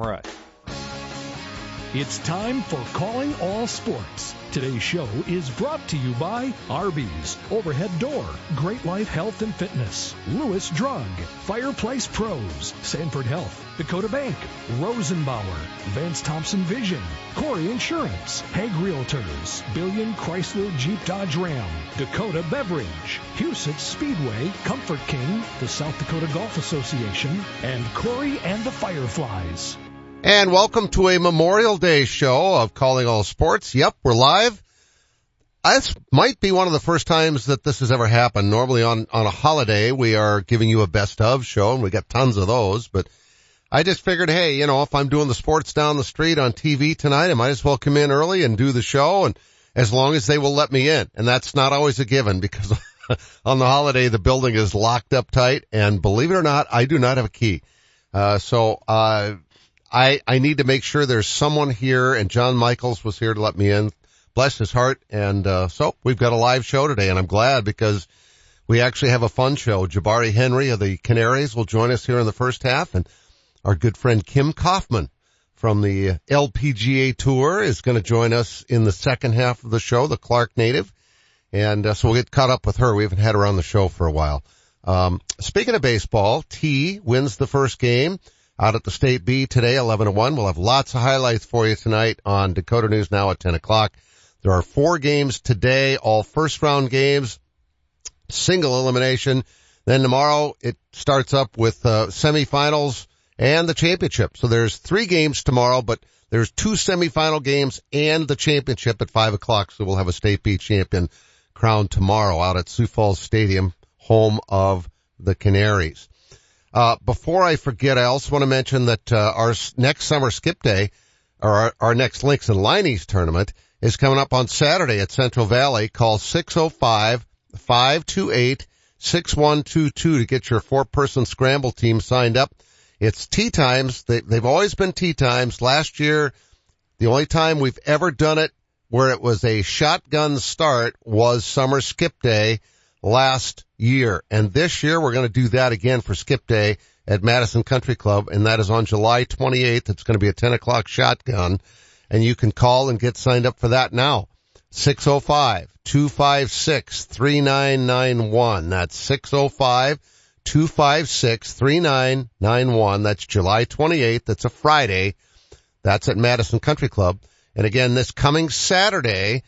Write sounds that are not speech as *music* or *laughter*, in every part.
Rush. It's time for Calling All Sports. Today's show is brought to you by Arby's, Overhead Door, Great Life Health and Fitness, Lewis Drug, Fireplace Pros, Sanford Health, Dakota Bank, Rosenbauer, Vance Thompson Vision, Corey Insurance, Hegg Realtors, Billion Chrysler Jeep Dodge Ram, Dakota Beverage, Huset Speedway, Comfort King, the South Dakota Golf Association, and Corey and the Fireflies. And welcome to a Memorial Day show of Calling All Sports. Yep, we're live. This might be one of the first times that this has ever happened. Normally on, on a holiday, we are giving you a best of show and we got tons of those, but I just figured, hey, you know, if I'm doing the sports down the street on TV tonight, I might as well come in early and do the show and as long as they will let me in. And that's not always a given because *laughs* on the holiday, the building is locked up tight and believe it or not, I do not have a key. Uh, so, uh, I, I need to make sure there's someone here and John Michaels was here to let me in. Bless his heart. And, uh, so we've got a live show today and I'm glad because we actually have a fun show. Jabari Henry of the Canaries will join us here in the first half and our good friend Kim Kaufman from the LPGA tour is going to join us in the second half of the show, the Clark native. And uh, so we'll get caught up with her. We haven't had her on the show for a while. Um, speaking of baseball, Tea wins the first game out at the State B today, 11 to 1. We'll have lots of highlights for you tonight on Dakota News Now at 10 o'clock. There are four games today, all first round games, single elimination. Then tomorrow it starts up with uh, semifinals and the championship. So there's three games tomorrow, but there's two semifinal games and the championship at five o'clock. So we'll have a State B champion crowned tomorrow out at Sioux Falls Stadium, home of the Canaries. Uh, before I forget, I also want to mention that uh, our next summer skip day, or our, our next Links and Liney's tournament, is coming up on Saturday at Central Valley. Call 605-528-6122 to get your four-person scramble team signed up. It's tee times. They, they've always been tee times. Last year, the only time we've ever done it where it was a shotgun start was summer skip day last year. And this year we're going to do that again for skip day at Madison Country Club. And that is on July 28th. It's going to be a 10 o'clock shotgun and you can call and get signed up for that now. 605-256-3991. That's 605-256-3991. That's July 28th. That's a Friday. That's at Madison Country Club. And again, this coming Saturday,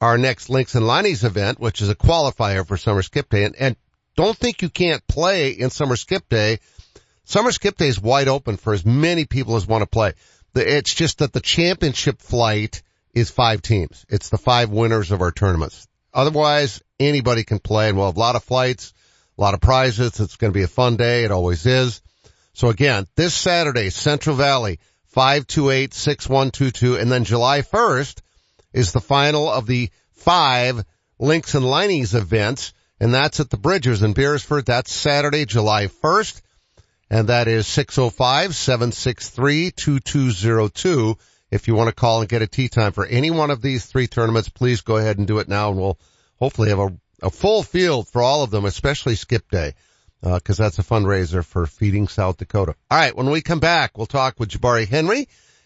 our next Links and Liney's event, which is a qualifier for Summer Skip Day. And, and don't think you can't play in Summer Skip Day. Summer Skip Day is wide open for as many people as want to play. It's just that the championship flight is five teams. It's the five winners of our tournaments. Otherwise, anybody can play and we'll have a lot of flights, a lot of prizes. It's going to be a fun day. It always is. So again, this Saturday, Central Valley, 528-6122. And then July 1st, is the final of the five Links and Liney's events, and that's at the Bridgers in Beresford. That's Saturday, July 1st, and that is 605-763-2202. If you want to call and get a tee time for any one of these three tournaments, please go ahead and do it now, and we'll hopefully have a, a full field for all of them, especially Skip Day, because uh, that's a fundraiser for Feeding South Dakota. All right, when we come back, we'll talk with Jabari Henry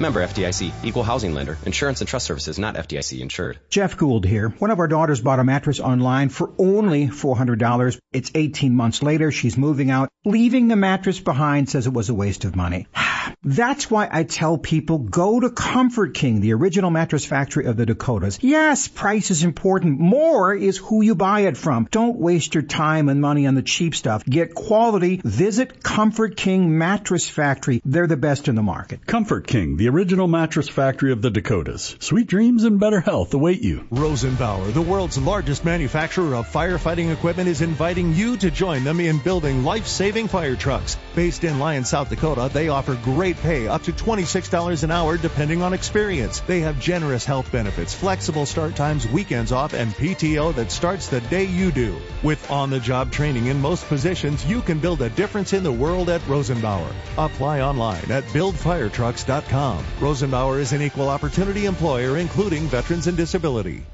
Member FDIC, equal housing lender, insurance and trust services not FDIC insured. Jeff Gould here. One of our daughters bought a mattress online for only $400. It's 18 months later. She's moving out. Leaving the mattress behind says it was a waste of money. *sighs* That's why I tell people go to Comfort King, the original mattress factory of the Dakotas. Yes, price is important. More is who you buy it from. Don't waste your time and money on the cheap stuff. Get quality. Visit Comfort King Mattress Factory. They're the best in the market. Comfort King, the original mattress factory of the Dakotas. Sweet dreams and better health await you. Rosenbauer, the world's largest manufacturer of firefighting equipment, is inviting you to join them in building life-saving fire trucks. Based in Lyon, South Dakota, they offer great pay, up to $26 an hour depending on experience. They have generous health benefits, flexible start times, weekends off, and PTO that starts the day you do. With on-the-job training in most positions, you can build a difference in the world at Rosenbauer. Apply online at buildfiretrucks.com. Rosenbauer is an equal opportunity employer, including veterans and disability.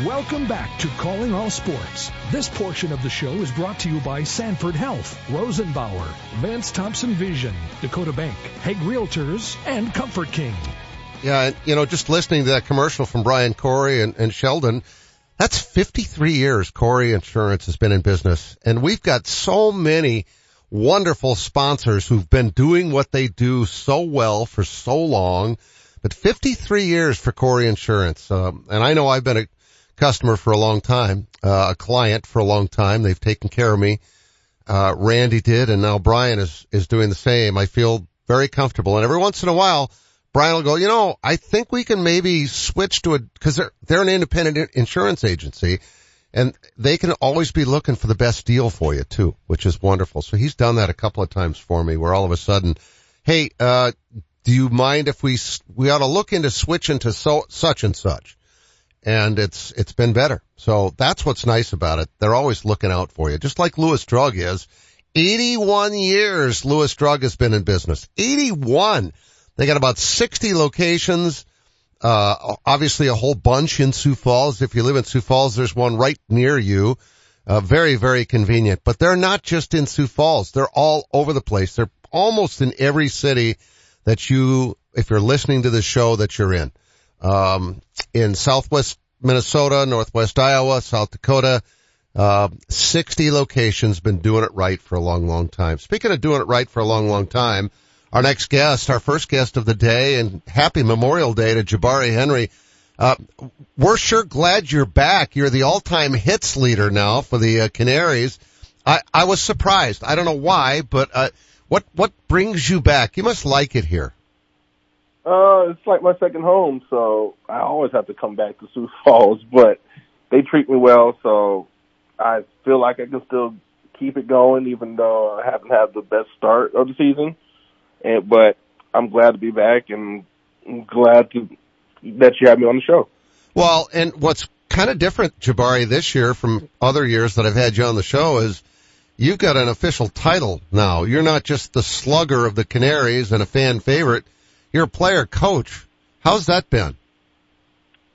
Welcome back to Calling All Sports. This portion of the show is brought to you by Sanford Health, Rosenbauer, Vance Thompson Vision, Dakota Bank, Hegg Realtors, and Comfort King. Yeah, and, you know, just listening to that commercial from Brian Corey and, and Sheldon, that's 53 years Corey Insurance has been in business. And we've got so many wonderful sponsors who've been doing what they do so well for so long. But 53 years for Corey Insurance. Um, and I know I've been a customer for a long time, uh, a client for a long time. They've taken care of me. Uh, Randy did, and now Brian is, is doing the same. I feel very comfortable. And every once in a while, Brian will go, you know, I think we can maybe switch to a, cause they're, they're an independent insurance agency and they can always be looking for the best deal for you too, which is wonderful. So he's done that a couple of times for me where all of a sudden, hey, uh, do you mind if we, we ought to look into switching to so, such and such? And it's it's been better. So that's what's nice about it. They're always looking out for you, just like Lewis Drug is. 81 years Lewis Drug has been in business. 81. They got about 60 locations. Uh, obviously a whole bunch in Sioux Falls. If you live in Sioux Falls, there's one right near you. Uh, very, very convenient. But they're not just in Sioux Falls. They're all over the place. They're almost in every city that you, if you're listening to the show that you're in um, in southwest Minnesota, northwest Iowa, South Dakota. Uh, 60 locations, been doing it right for a long, long time. Speaking of doing it right for a long, long time, our next guest, our first guest of the day, and happy Memorial Day to Jabari Henry. Uh, we're sure glad you're back. You're the all-time hits leader now for the uh, Canaries. I, I was surprised. I don't know why, but, uh, what, what brings you back? You must like it here. Uh, it's like my second home, so I always have to come back to Sioux *laughs* Falls, but they treat me well, so I feel like I can still keep it going, even though I haven't had the best start of the season. And, but I'm glad to be back and I'm glad to, that you had me on the show. Well, and what's kind of different, Jabari, this year from other years that I've had you on the show is you've got an official title now. You're not just the slugger of the Canaries and a fan favorite you're a player coach. How's that been?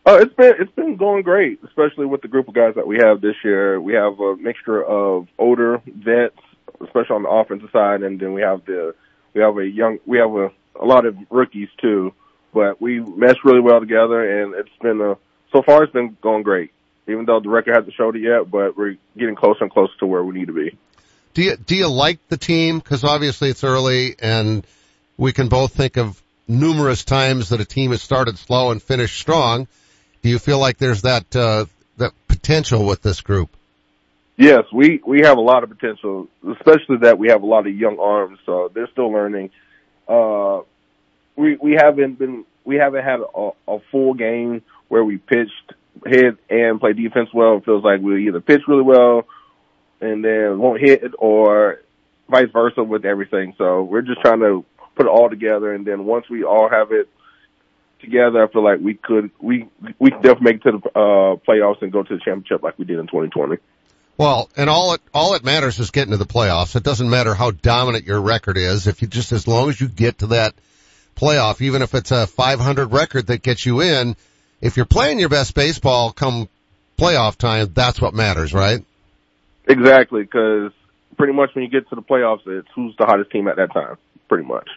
Oh, it's been it's been going great, especially with the group of guys that we have this year. We have a mixture of older vets, especially on the offensive side, and then we have the we have a young we have a, a lot of rookies too. But we mesh really well together, and it's been a so far it's been going great. Even though the record hasn't showed it yet, but we're getting closer and closer to where we need to be. Do you do you like the team? Because obviously it's early, and we can both think of numerous times that a team has started slow and finished strong. Do you feel like there's that, uh, that potential with this group? Yes, we, we have a lot of potential, especially that we have a lot of young arms, so they're still learning. Uh, we, we haven't been, we haven't had a, a full game where we pitched, hit, and play defense well. It feels like we either pitch really well and then won't hit or vice versa with everything. So we're just trying to put it all together and then once we all have it together, I feel like we could, we, we could definitely make it to the, uh, playoffs and go to the championship like we did in 2020. Well, and all it all it matters is getting to the playoffs. It doesn't matter how dominant your record is. If you just as long as you get to that playoff, even if it's a 500 record that gets you in, if you're playing your best baseball come playoff time, that's what matters, right? Exactly, because pretty much when you get to the playoffs, it's who's the hottest team at that time, pretty much.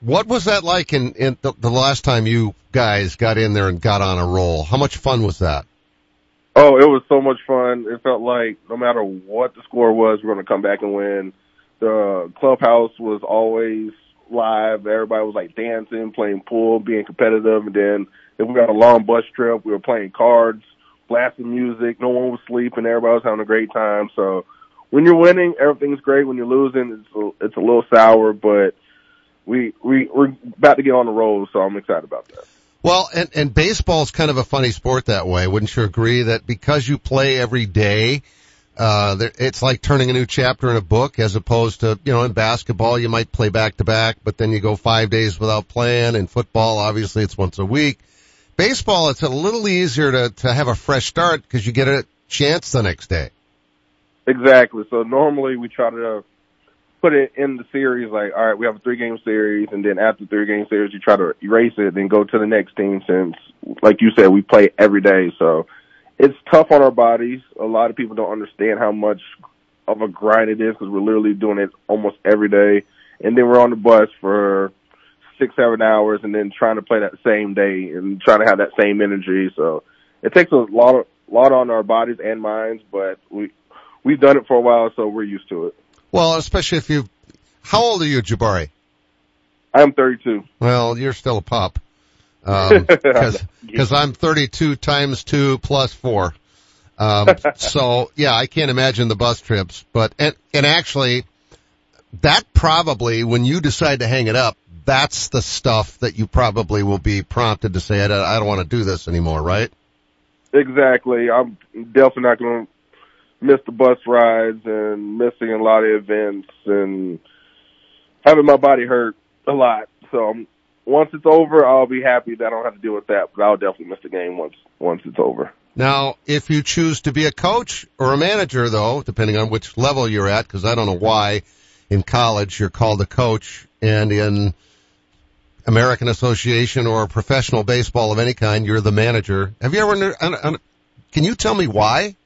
What was that like in, in the, the last time you guys got in there and got on a roll? How much fun was that? Oh, it was so much fun. It felt like no matter what the score was, we are going to come back and win. The clubhouse was always live. Everybody was like dancing, playing pool, being competitive. And then if we got a long bus trip, we were playing cards, blasting music. No one was sleeping. Everybody was having a great time. So when you're winning, everything's great. When you're losing, it's a, it's a little sour, but we, we, we're about to get on the road. So I'm excited about that. Well, and, and baseball is kind of a funny sport that way. Wouldn't you agree that because you play every day, uh, there, it's like turning a new chapter in a book as opposed to, you know, in basketball, you might play back to back, but then you go five days without playing. In football, obviously it's once a week. Baseball, it's a little easier to, to have a fresh start because you get a chance the next day. Exactly. So normally we try to put it in the series like, all right, we have a three game series, and then after three game series, you try to erase it, then go to the next team. Since, like you said, we play every day, so it's tough on our bodies. A lot of people don't understand how much of a grind it is because we're literally doing it almost every day, and then we're on the bus for six, seven hours, and then trying to play that same day and trying to have that same energy. So it takes a lot of lot on our bodies and minds, but we we've done it for a while, so we're used to it. Well, especially if you, how old are you, Jabari? I'm 32. Well, you're still a pup. Um, *laughs* cause, cause I'm 32 times two plus four. Um, *laughs* so yeah, I can't imagine the bus trips, but, and, and actually that probably, when you decide to hang it up, that's the stuff that you probably will be prompted to say, I don't, I don't want to do this anymore, right? Exactly. I'm definitely not going to missed the bus rides and missing a lot of events and having my body hurt a lot. So um, once it's over, I'll be happy that I don't have to deal with that, but I'll definitely miss the game once, once it's over. Now, if you choose to be a coach or a manager though, depending on which level you're at, cause I don't know why in college you're called a coach and in American Association or professional baseball of any kind, you're the manager. Have you ever, can you tell me why?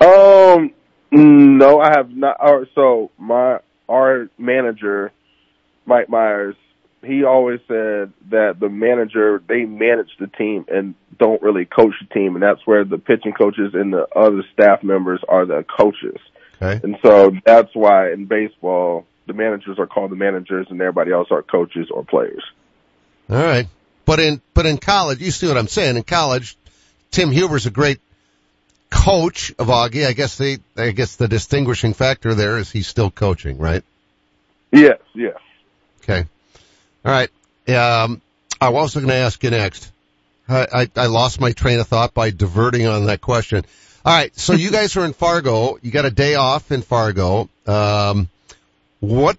Um, no, I have not. So my our manager, Mike Myers, he always said that the manager they manage the team and don't really coach the team, and that's where the pitching coaches and the other staff members are the coaches. Okay. And so that's why in baseball the managers are called the managers, and everybody else are coaches or players. All right, but in but in college, you see what I'm saying? In college, Tim Huber's a great coach of Augie. I guess the I guess the distinguishing factor there is he's still coaching, right? Yes, yes. Okay. All right. Um, I was going to ask you next. I, I, I lost my train of thought by diverting on that question. All right. So you guys are in Fargo. You got a day off in Fargo. Um, what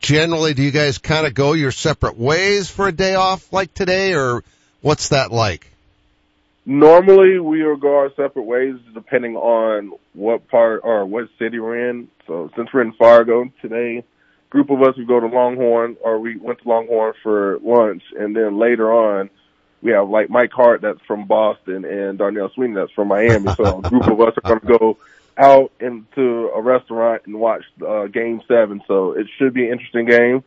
generally do you guys kind of go your separate ways for a day off like today or what's that like? Normally, we will go our separate ways depending on what part or what city we're in. So since we're in Fargo today, group of us we go to Longhorn or we went to Longhorn for lunch, and then later on we have like Mike Hart that's from Boston and Darnell Sweeney that's from Miami. So a group of us are going to go out into a restaurant and watch uh, Game Seven. So it should be an interesting game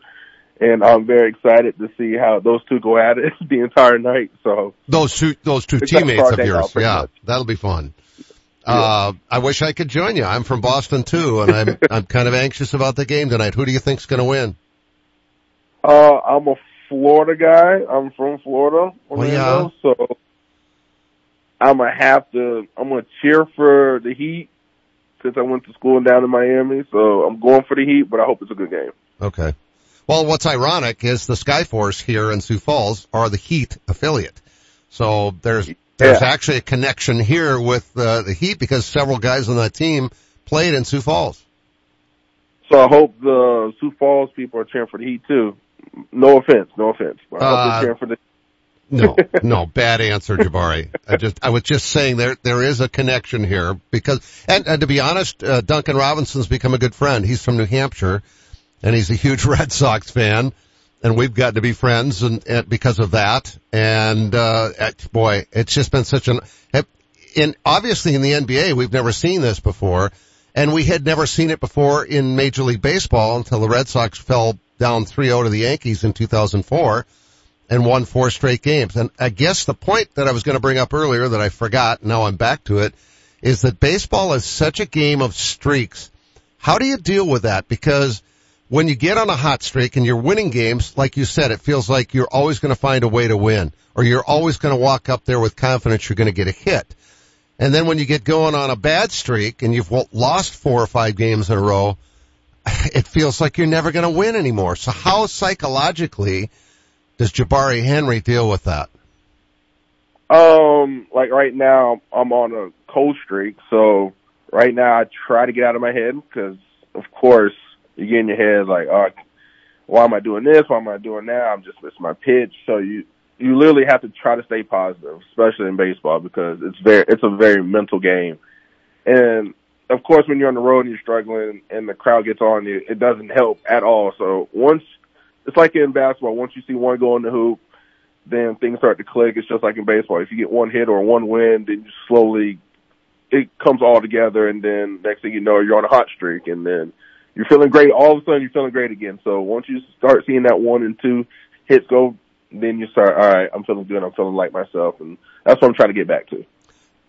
and I'm very excited to see how those two go at it *laughs* the entire night. So those two, those two teammates of yours, yeah, much. that'll be fun. Yeah. Uh, I wish I could join you. I'm from Boston too, and I'm *laughs* I'm kind of anxious about the game tonight. Who do you think's going to win? Uh, I'm a Florida guy. I'm from Florida, Orlando, yeah. so I'm gonna have to. I'm gonna cheer for the Heat since I went to school down in Miami. So I'm going for the Heat, but I hope it's a good game. Okay. Well, what's ironic is the Skyforce here in Sioux Falls are the Heat affiliate. So there's there's Yeah. actually a connection here with uh, the Heat because several guys on that team played in Sioux Falls. So I hope the Sioux Falls people are cheering for the Heat too. No offense, no offense, but I hope Uh, they're cheering for the. No, *laughs* no, bad answer, Jabari. I just, I was just saying there, there is a connection here because, and, and to be honest, uh, Duncan Robinson's become a good friend. He's from New Hampshire and he's a huge *laughs* Red Sox fan and we've gotten to be friends and, and because of that. And, uh, boy, it's just been such an, in, obviously in the NBA, we've never seen this before and we had never seen it before in Major League Baseball until the Red Sox fell down 3-0 to the Yankees in 2004 and won four straight games. And I guess the point that I was going to bring up earlier that I forgot, now I'm back to it, is that baseball is such a game of streaks. How do you deal with that? Because when you get on a hot streak and you're winning games, like you said, it feels like you're always going to find a way to win, or you're always going to walk up there with confidence you're going to get a hit. And then when you get going on a bad streak and you've lost four or five games in a row, *sighs* it feels like you're never going to win anymore. So how psychologically does Jabari Henry deal with that? Um, like right now, I'm on a cold streak, so right now I try to get out of my head because, of course, you get in your head like, oh, why am I doing this? Why am I doing that? I'm just missing my pitch. So you you literally have to try to stay positive, especially in baseball because it's very it's a very mental game, and of course when you're on the road and you're struggling and the crowd gets on you, it doesn't help at all. So once it's like in basketball, once you see one go in the hoop, then things start to click. It's just like in baseball. If you get one hit or one win, then you slowly it comes all together, and then next thing you know, you're on a hot streak, and then you're feeling great. All of a sudden, you're feeling great again. So once you start seeing that one and two hits go, then you start. All right, I'm feeling good. I'm feeling like myself, and that's what I'm trying to get back to.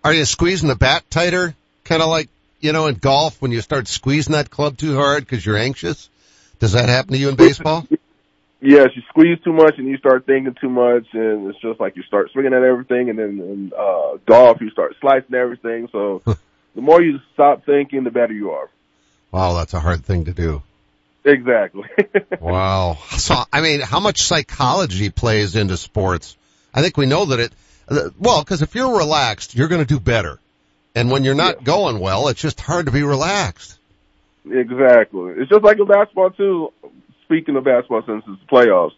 Are you squeezing the bat tighter? Kind of like, you know, in golf when you start squeezing that club too hard because you're anxious? Does that happen to you in baseball? Yes, you squeeze too much and you start thinking too much, and it's just like you start swinging at everything, and then in uh, golf you start slicing everything. So *laughs* the more you stop thinking, the better you are. Wow, that's a hard thing to do. Exactly. *laughs* Wow. So, I mean, how much psychology plays into sports? I think we know that it, uh, well, because if you're relaxed, you're going to do better. And when you're not going well, it's just hard to be relaxed. Exactly. It's just like in basketball too. Speaking of basketball, since it's the playoffs,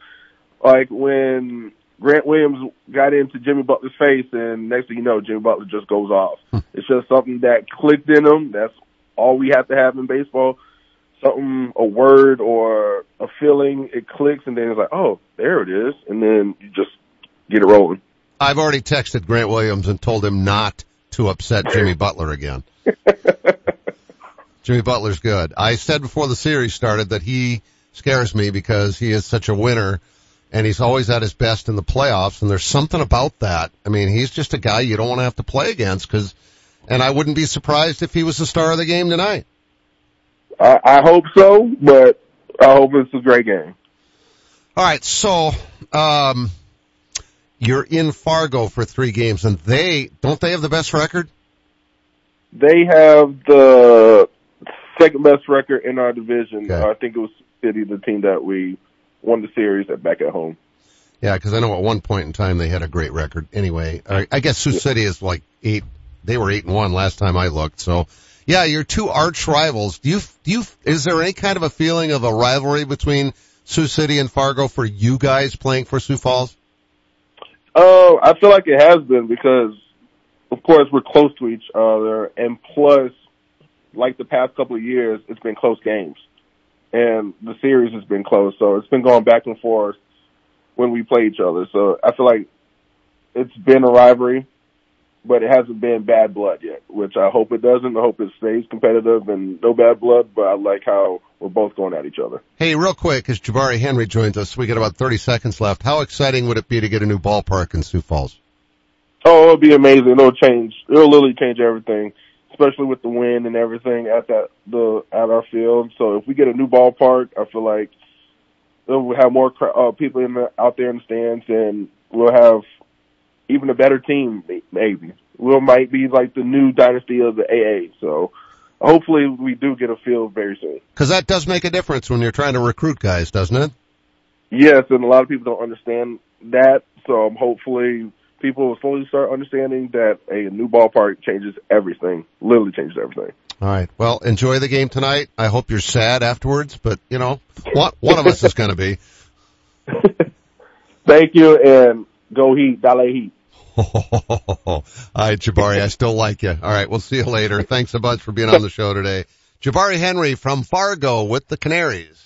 like when Grant Williams got into Jimmy Butler's face, and next thing you know, Jimmy Butler just goes off. it's just something that clicked in him. That's all we have to have in baseball. Something, a word or a feeling, it clicks, and then it's like, oh, there it is, and then you just get it rolling. I've already texted Grant Williams and told him not to upset Jimmy Butler again. *laughs* Jimmy Butler's good. I said before the series started that he scares me because he is such a winner and he's always at his best in the playoffs and there's something about that. I mean, he's just a guy you don't want to have to play against cause, and I wouldn't be surprised if he was the star of the game tonight. I, I hope so, but I hope it's a great game. All right. So, um, you're in Fargo for three games and they, don't they have the best record? They have the second best record in our division. Uh, I think it was City, the team that we won the series at back at home. Yeah, because I know at one point in time they had a great record. Anyway, I, I guess Sioux City is like eight. They were eight and one last time I looked. So, yeah, your two arch rivals. Do you do you? Is there any kind of a feeling of a rivalry between Sioux City and Fargo for you guys playing for Sioux Falls? Uh, I feel like it has been because, of course, we're close to each other, and plus, like the past couple of years, it's been close games, and the series has been close. So it's been going back and forth when we play each other. So I feel like it's been a rivalry, but it hasn't been bad blood yet, which I hope it doesn't. I hope it stays competitive and no bad blood. But I like how we're both going at each other. Hey, real quick, as Jabari Henry joins us, we got about 30 seconds left. How exciting would it be to get a new ballpark in Sioux Falls? Oh, it'll be amazing. It'll change. It'll literally change everything, especially with the wind and everything at that the at our field. So if we get a new ballpark, I feel like we'll have more uh, people in the, out there in the stands, and we'll have even a better team. Maybe we might be like the new dynasty of the AA. So hopefully we do get a field very soon. Because that does make a difference when you're trying to recruit guys, doesn't it? Yes, and a lot of people don't understand that. So um, hopefully people will slowly start understanding that a new ballpark changes everything. Literally changes everything. All right. Well, enjoy the game tonight. I hope you're sad afterwards, but you know, one, one of us is going to be. *laughs* Thank you, and go Heat, Dale Heat. *laughs* All right, Jabari, I still like you. All right, we'll see you later. Thanks a bunch for being on the show today. Jabari Henry from Fargo with the Canaries.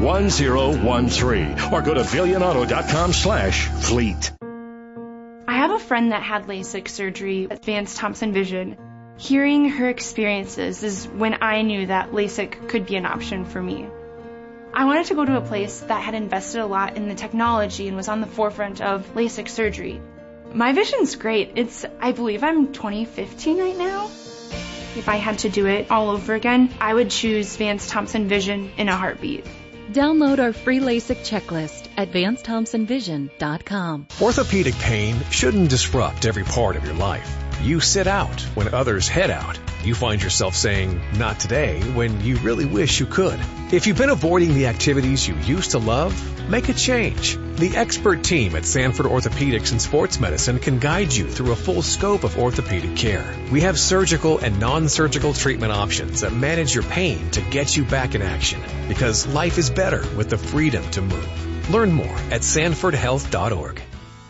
1013 or go to billionauto.com slash fleet. I have a friend that had LASIK surgery at Vance Thompson Vision. Hearing her experiences is when I knew that LASIK could be an option for me. I wanted to go to a place that had invested a lot in the technology and was on the forefront of LASIK surgery. My vision's great. It's, I believe I'm 2015 right now. If I had to do it all over again, I would choose Vance Thompson Vision in a heartbeat. Download our free LASIK checklist at VanceThompsonVision.com. Orthopedic pain shouldn't disrupt every part of your life. You sit out when others head out. You find yourself saying, not today, when you really wish you could. If you've been avoiding the activities you used to love, make a change. The expert team at Sanford Orthopedics and Sports Medicine can guide you through a full scope of orthopedic care. We have surgical and non-surgical treatment options that manage your pain to get you back in action because life is better with the freedom to move. Learn more at sanfordhealth.org.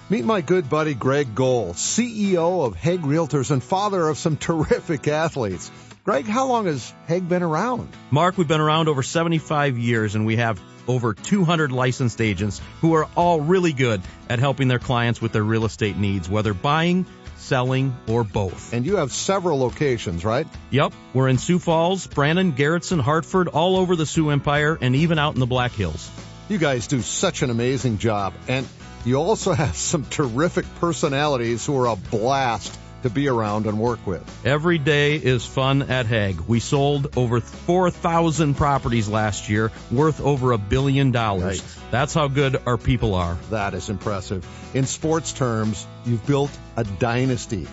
Meet my good buddy Greg Gold, CEO of Hegg Realtors and father of some *laughs* terrific athletes. Greg, how long has Hegg been around? Mark, we've been around over 75 years and we have over 200 licensed agents who are all really good at helping their clients with their real estate needs, whether buying, selling, or both. And you have several locations, right? Yep. We're in Sioux Falls, Brandon, Garretson, Hartford, all over the Sioux Empire, and even out in the Black Hills. You guys do such an amazing job. And you also *laughs* have some terrific personalities who are a blast to be around and work with. Every day is fun at Hegg. We sold over 4,000 properties last year, worth over a billion dollars. That's how good our people are. That is impressive. In sports terms, you've built a dynasty.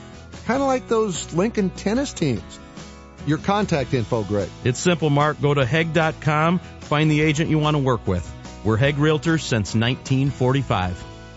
Kind of like those Lincoln tennis teams. Your contact info, Greg. It's simple, Mark. Go to Hegg.com, find the agent you want to work with. We're Hegg Realtors since 1945.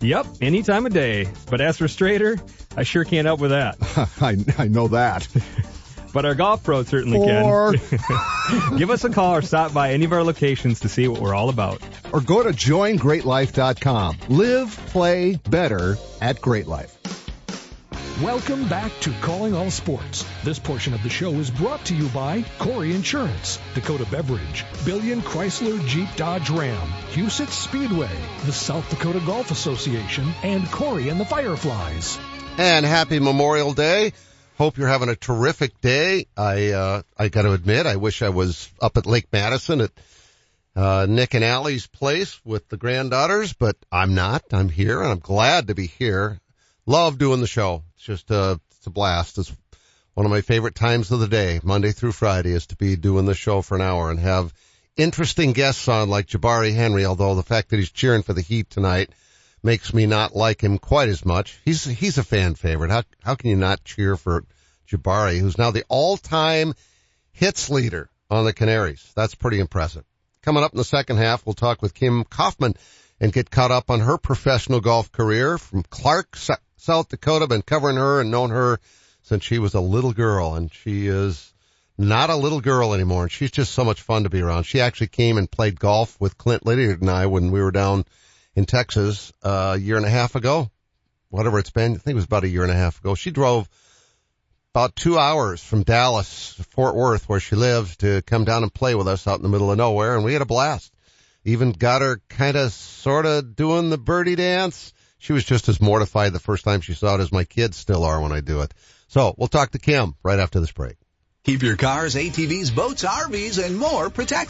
Yep, any time of day. But as for straighter, I sure can't help with that. *laughs* I, I know that. but our golf pro certainly Four. can. *laughs* *laughs* Give us a call or stop by any of our locations to see what we're all about. Or go to joingreatlife.com. Live, play better at Great Life. Welcome back to Calling All Sports. This portion of the show is brought to you by Corey Insurance, Dakota Beverage, Billion Chrysler Jeep Dodge Ram, Huset Speedway, the South Dakota Golf Association, and Corey and the Fireflies. And happy Memorial Day. Hope you're having a terrific day. I, uh, I gotta admit, I wish I was up at Lake Madison at, uh, Nick and Allie's place with the granddaughters, but I'm not. I'm here and I'm glad to be here. Love doing the show. It's just, uh, it's a blast. It's one of my favorite times of the day, Monday through Friday, is to be doing the show for an hour and have interesting guests on like Jabari Henry, although the fact that he's cheering for the Heat tonight makes me not like him quite as much. He's he's a fan favorite. How how can you not cheer for Jabari, who's now the all-time hits leader on the Canaries? That's pretty impressive. Coming up in the second half, we'll talk with Kim Kaufman and get caught up on her professional golf career from Clark, South Dakota. Been covering her and known her since she was a little girl, and she is not a little girl anymore. And she's just so much fun to be around. She actually came and played golf with Clint Lydiard and I when we were down in Texas uh, a year and a half ago, whatever it's been. I think it was about a year and a half ago. She drove about two hours from Dallas, Fort Worth, where she lives, to come down and play with us out in the middle of nowhere, and we had a blast. Even got her kind of, sort of doing the birdie dance. She was just as mortified the first time she saw it as my kids still are when I do it. So we'll talk to Kim right after this break. Keep your cars, ATVs, boats, RVs, and more protected.